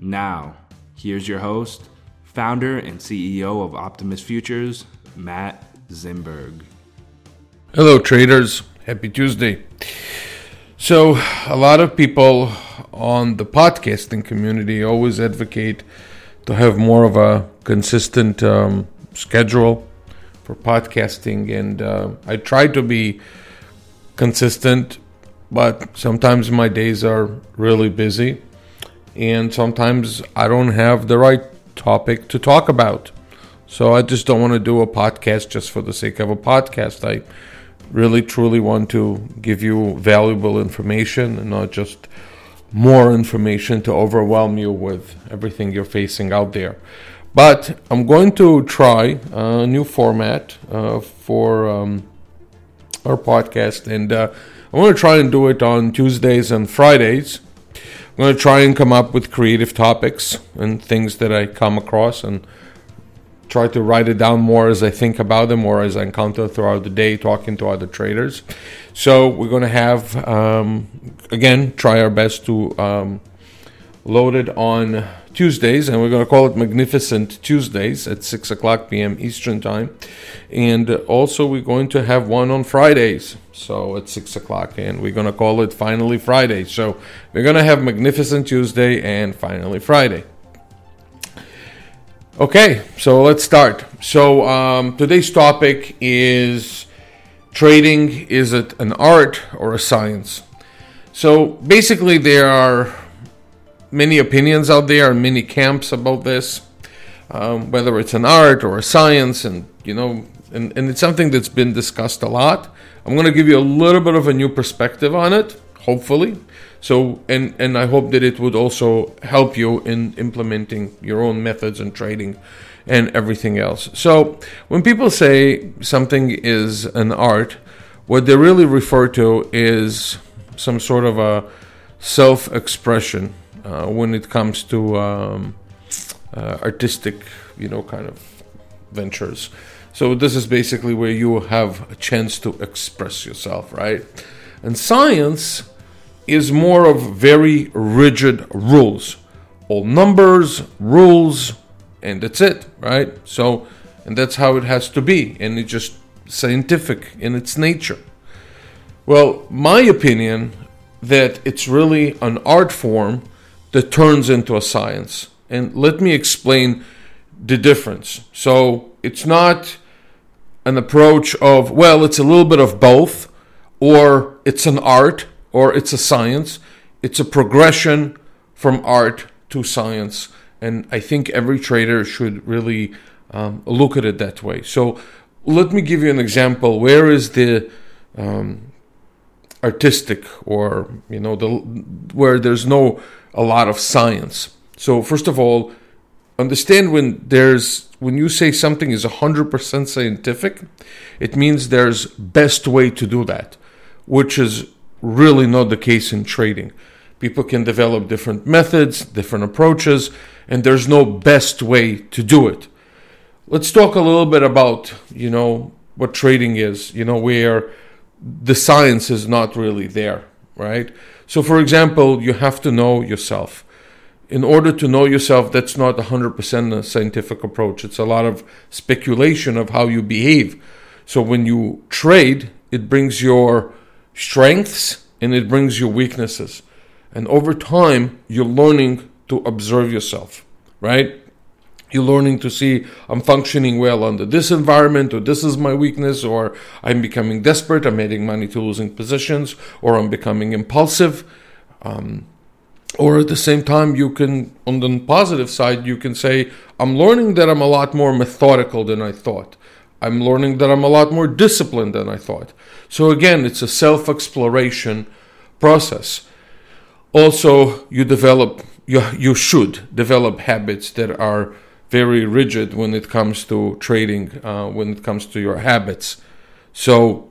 Now, here's your host, founder and CEO of Optimus Futures, Matt Zimberg. Hello, traders. Happy Tuesday. So, a lot of people on the podcasting community always advocate to have more of a consistent um, schedule for podcasting, and uh, I try to be consistent, but sometimes my days are really busy and sometimes I don't have the right topic to talk about. So I just don't want to do a podcast just for the sake of a podcast. I really truly want to give you valuable information and not just more information to overwhelm you with everything you're facing out there. But I'm going to try a new format uh, for um, our podcast, and uh, I want to try and do it on Tuesdays and Fridays. I'm going to try and come up with creative topics and things that I come across and try to write it down more as I think about them or as I encounter throughout the day talking to other traders. So we're going to have, um, again, try our best to um, load it on Tuesdays, and we're going to call it Magnificent Tuesdays at 6 o'clock p.m. Eastern Time. And also, we're going to have one on Fridays, so at 6 o'clock, and we're going to call it Finally Friday. So, we're going to have Magnificent Tuesday and Finally Friday. Okay, so let's start. So, um, today's topic is trading is it an art or a science? So, basically, there are many opinions out there and many camps about this, um, whether it's an art or a science, and you know, and, and it's something that's been discussed a lot. I'm going to give you a little bit of a new perspective on it, hopefully. So, and and I hope that it would also help you in implementing your own methods and trading and everything else. So, when people say something is an art, what they really refer to is some sort of a self-expression uh, when it comes to um, uh, artistic, you know, kind of ventures. So this is basically where you have a chance to express yourself, right? And science is more of very rigid rules, all numbers, rules, and that's it, right? So, and that's how it has to be, and it's just scientific in its nature. Well, my opinion that it's really an art form that turns into a science. And let me explain the difference. So it's not an approach of, well, it's a little bit of both, or it's an art, or it's a science. It's a progression from art to science. And I think every trader should really um, look at it that way. So let me give you an example. Where is the um, artistic or, you know, the where there's no a lot of science. So first of all, understand when there's when you say something is 100% scientific, it means there's best way to do that, which is really not the case in trading. People can develop different methods, different approaches, and there's no best way to do it. Let's talk a little bit about, you know, what trading is, you know, where the science is not really there, right? So, for example, you have to know yourself. In order to know yourself, that's not 100% a scientific approach. It's a lot of speculation of how you behave. So, when you trade, it brings your strengths and it brings your weaknesses. And over time, you're learning to observe yourself, right? You're learning to see I'm functioning well under this environment, or this is my weakness, or I'm becoming desperate, I'm adding money to losing positions, or I'm becoming impulsive. Um, or at the same time, you can, on the positive side, you can say, I'm learning that I'm a lot more methodical than I thought. I'm learning that I'm a lot more disciplined than I thought. So again, it's a self exploration process. Also, you develop, you, you should develop habits that are very rigid when it comes to trading, uh, when it comes to your habits. So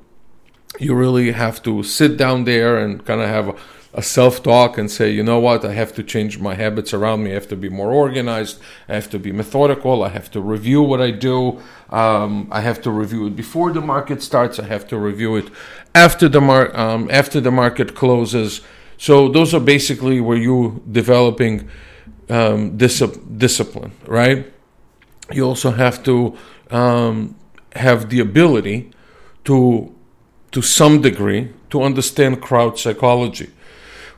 you really have to sit down there and kind of have a, a self talk and say, you know what, I have to change my habits around me. I have to be more organized. I have to be methodical. I have to review what I do. Um, I have to review it before the market starts. I have to review it after the mar- um, after the market closes. So those are basically where you developing um, dis- discipline, right? You also have to um, have the ability to, to some degree, to understand crowd psychology,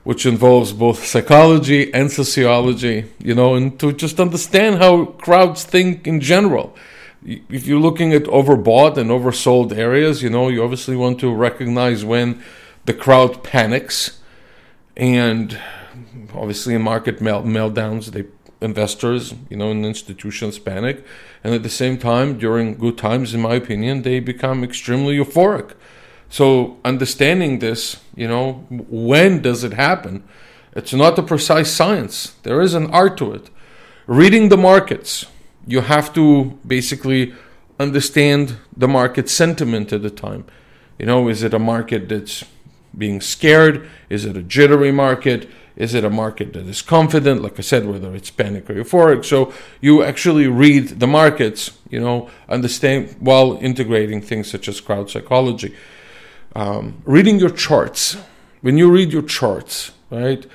which involves both psychology and sociology, you know, and to just understand how crowds think in general. If you're looking at overbought and oversold areas, you know, you obviously want to recognize when the crowd panics and obviously in market melt- meltdowns they investors you know and institutions panic. And at the same time during good times in my opinion they become extremely euphoric. So understanding this you know when does it happen? It's not a precise science. There is an art to it. Reading the markets you have to basically understand the market sentiment at the time. You know is it a market that's being scared? Is it a jittery market is it a market that is confident? Like I said, whether it's panic or euphoric. So you actually read the markets, you know, understand while integrating things such as crowd psychology. Um, reading your charts. When you read your charts, right,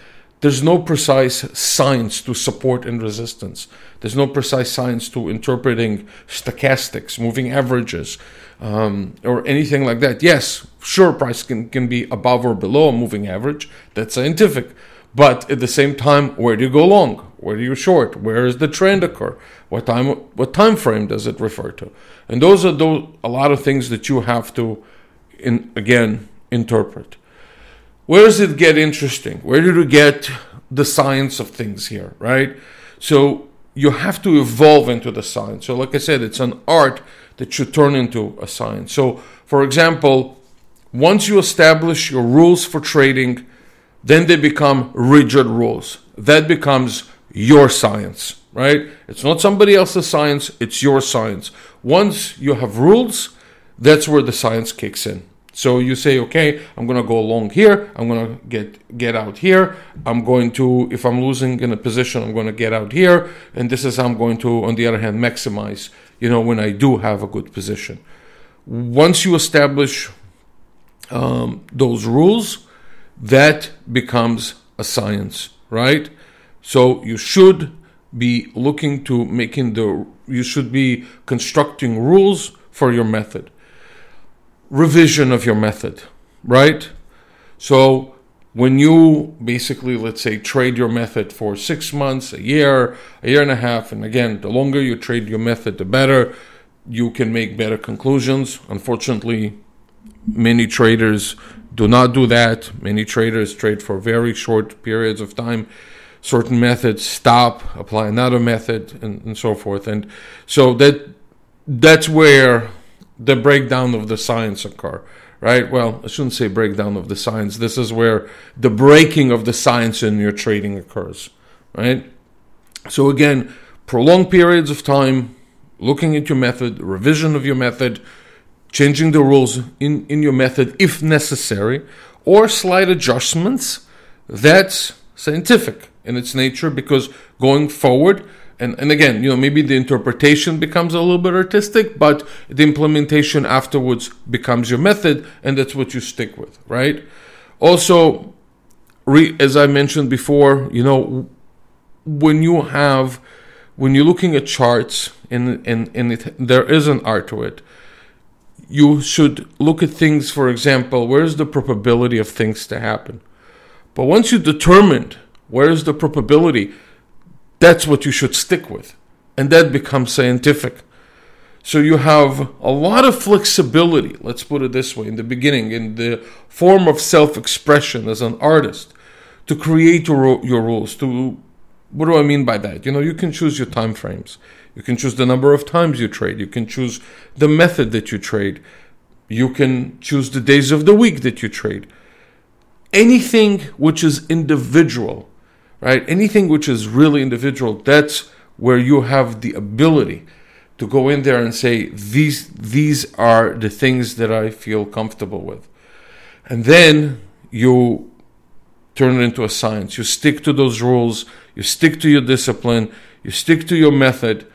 there's no precise science to support and resistance. There's no precise science to interpreting stochastics, moving averages, um, or anything like that. Yes, sure, price can, can be above or below a moving average. That's scientific. But at the same time, where do you go long? Where do you short? Where does the trend occur? What time what time frame does it refer to? And those are those, a lot of things that you have to, in, again, interpret. Where does it get interesting? Where do you get the science of things here, right? So you have to evolve into the science. So, like I said, it's an art that should turn into a science. So, for example, once you establish your rules for trading, then they become rigid rules. That becomes your science, right? It's not somebody else's science, it's your science. Once you have rules, that's where the science kicks in. So you say, okay, I'm gonna go along here, I'm gonna get get out here, I'm going to if I'm losing in a position, I'm gonna get out here, and this is I'm going to, on the other hand, maximize, you know, when I do have a good position. Once you establish um, those rules, that becomes a science, right? So you should be looking to making the you should be constructing rules for your method. Revision of your method, right? So when you basically let's say trade your method for 6 months, a year, a year and a half and again, the longer you trade your method the better you can make better conclusions. Unfortunately, many traders do not do that. Many traders trade for very short periods of time. Certain methods stop, apply another method, and, and so forth. And so that that's where the breakdown of the science occur right? Well, I shouldn't say breakdown of the science. This is where the breaking of the science in your trading occurs, right? So again, prolonged periods of time, looking at your method, revision of your method, changing the rules in, in your method if necessary, or slight adjustments, that's scientific in its nature because going forward, and, and again, you know, maybe the interpretation becomes a little bit artistic, but the implementation afterwards becomes your method, and that's what you stick with, right? Also, re, as I mentioned before, you know, when you have, when you're looking at charts, and, and, and it, there is an art to it, you should look at things, for example, where's the probability of things to happen? But once you determined where is the probability, that's what you should stick with. And that becomes scientific. So you have a lot of flexibility, let's put it this way, in the beginning, in the form of self expression as an artist, to create your, your rules. To what do I mean by that? You know, you can choose your time frames. You can choose the number of times you trade. You can choose the method that you trade. You can choose the days of the week that you trade. Anything which is individual, right? Anything which is really individual, that's where you have the ability to go in there and say these these are the things that I feel comfortable with. And then you turn it into a science. You stick to those rules, you stick to your discipline, you stick to your method.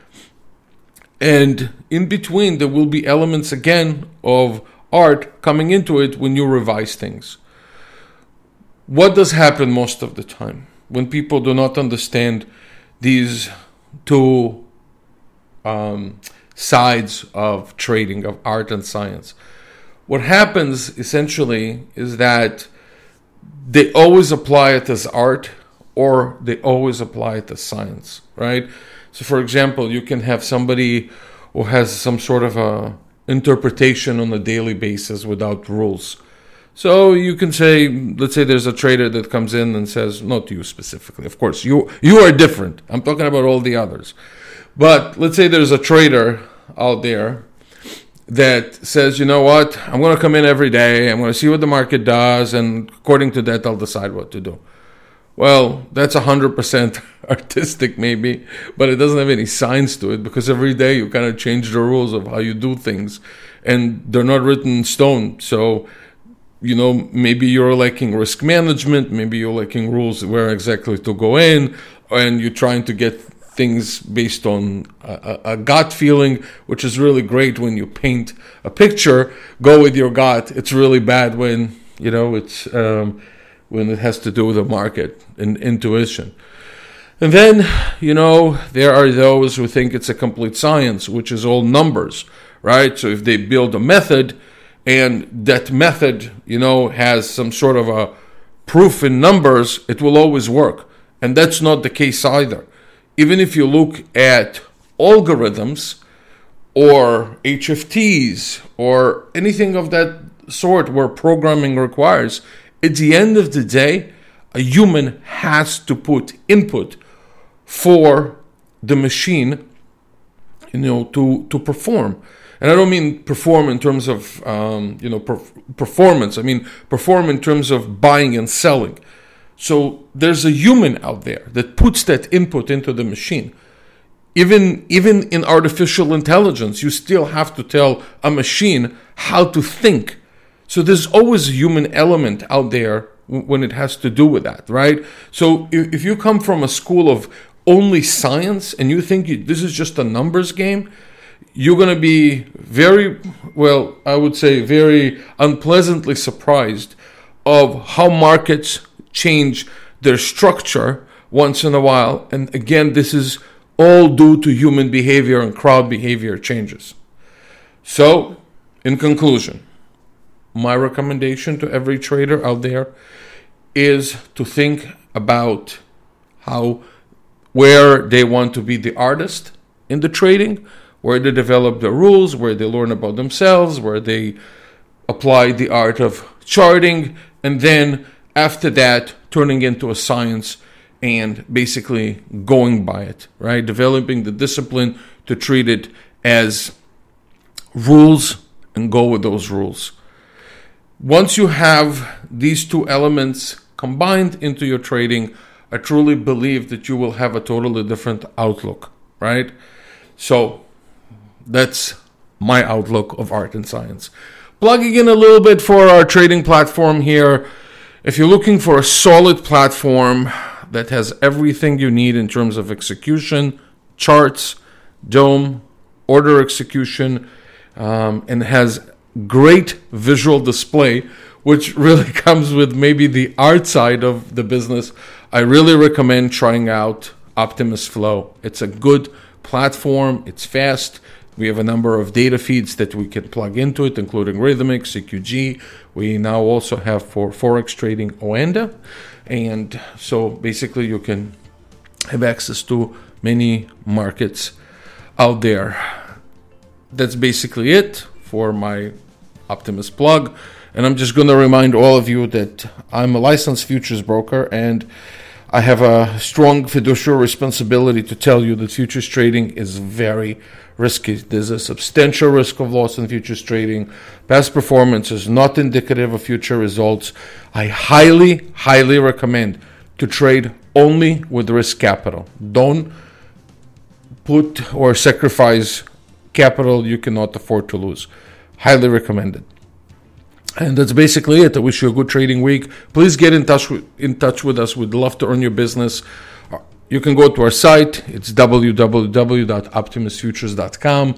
And in between there will be elements again of art coming into it when you revise things. What does happen most of the time when people do not understand these two um, sides of trading, of art and science. What happens essentially is that they always apply it as art or they always apply it as science, right? So, for example, you can have somebody who has some sort of a interpretation on a daily basis without rules. So you can say, let's say there's a trader that comes in and says, not you specifically, of course, you you are different. I'm talking about all the others. But let's say there's a trader out there that says, you know what, I'm going to come in every day, I'm going to see what the market does, and according to that, I'll decide what to do. Well, that's 100% artistic, maybe, but it doesn't have any science to it because every day you kind of change the rules of how you do things, and they're not written in stone. So, you know, maybe you're lacking risk management, maybe you're lacking rules where exactly to go in, and you're trying to get things based on a, a, gut feeling, which is really great when you paint a picture. Go with your gut. It's really bad when you know it's um, when it has to do with the market and intuition. And then you know there are those who think it's a complete science, which is all numbers, right? So if they build a method and that method, you know, has some sort of a proof in numbers, it will always work. And that's not the case either even if you look at algorithms or HFTs or anything of that sort where programming requires, at the end of the day, a human has to put input for the machine, you know, to, to perform. And I don't mean perform in terms of, um, you know, per- performance. I mean perform in terms of buying and selling. So there's a human out there that puts that input into the machine. Even, even in artificial intelligence, you still have to tell a machine how to think. So there's always a human element out there when it has to do with that, right? So if, you come from a school of only science and you think you, this is just a numbers game, you're going to be very, well, I would say, very unpleasantly surprised of how markets change their structure once in a while. And again, this is all due to human behavior and crowd behavior changes. So, in conclusion, my recommendation to every trader out there is to think about how where they want to be the artist in the trading, where they develop the rules, where they learn about themselves, where they apply the art of charting, and then after that turning into a science and basically going by it, right? Developing the discipline to treat it as rules and go with those rules. Once you have these two elements combined into your trading, I truly believe that you will have a totally different outlook, right? So that's my outlook of art and science. Plugging in a little bit for our trading platform here. If you're looking for a solid platform that has everything you need in terms of execution, charts, dome, order execution, um, and has great visual display, which really comes with maybe the art side of the business, I really recommend trying out Optimus Flow. It's a good platform, it's fast, we have a number of data feeds that we can plug into it, including Rithmic, CQG. We now also have for Forex trading Oanda. And so basically, you can have access to many markets out there. That's basically it for my Optimus plug. And I'm just going to remind all of you that I'm a licensed futures broker and I have a strong fiduciary responsibility to tell you that futures trading is very risky. There's a substantial risk of loss in futures trading. Past performance is not indicative of future results. I highly, highly recommend to trade only with risk capital. Don't put or sacrifice capital you cannot afford to lose. Highly recommended. And that's basically it. I wish you a good trading week. Please get in touch with, in touch with us. We'd love to earn your business. You can go to our site. It's www.optimusfutures.com.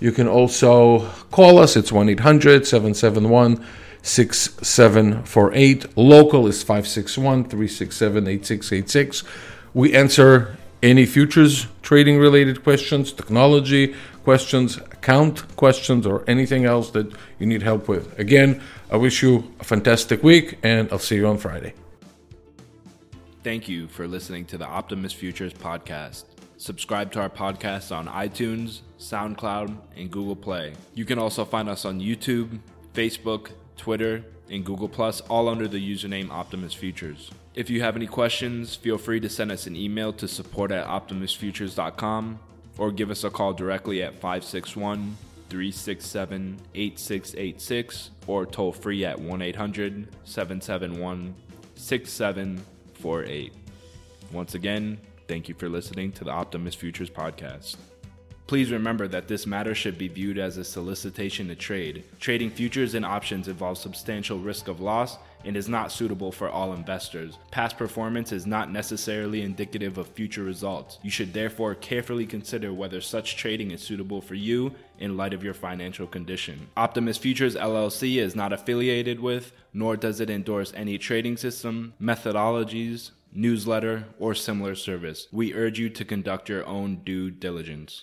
You can also call us. It's 1 800 771 6748. Local is 561 367 8686. We answer any futures trading related questions, technology questions, account questions, or anything else that you need help with. Again, I wish you a fantastic week and I'll see you on Friday. Thank you for listening to the Optimus Futures podcast. Subscribe to our podcast on iTunes, SoundCloud, and Google Play. You can also find us on YouTube, Facebook, Twitter, and Google Plus, all under the username Optimus Futures. If you have any questions, feel free to send us an email to support at optimusfutures.com or give us a call directly at 561 367 8686 or toll free at 1 800 771 6748. Once again, thank you for listening to the Optimus Futures podcast. Please remember that this matter should be viewed as a solicitation to trade. Trading futures and options involves substantial risk of loss and is not suitable for all investors. Past performance is not necessarily indicative of future results. You should therefore carefully consider whether such trading is suitable for you in light of your financial condition. Optimus Futures LLC is not affiliated with, nor does it endorse any trading system, methodologies, newsletter, or similar service. We urge you to conduct your own due diligence.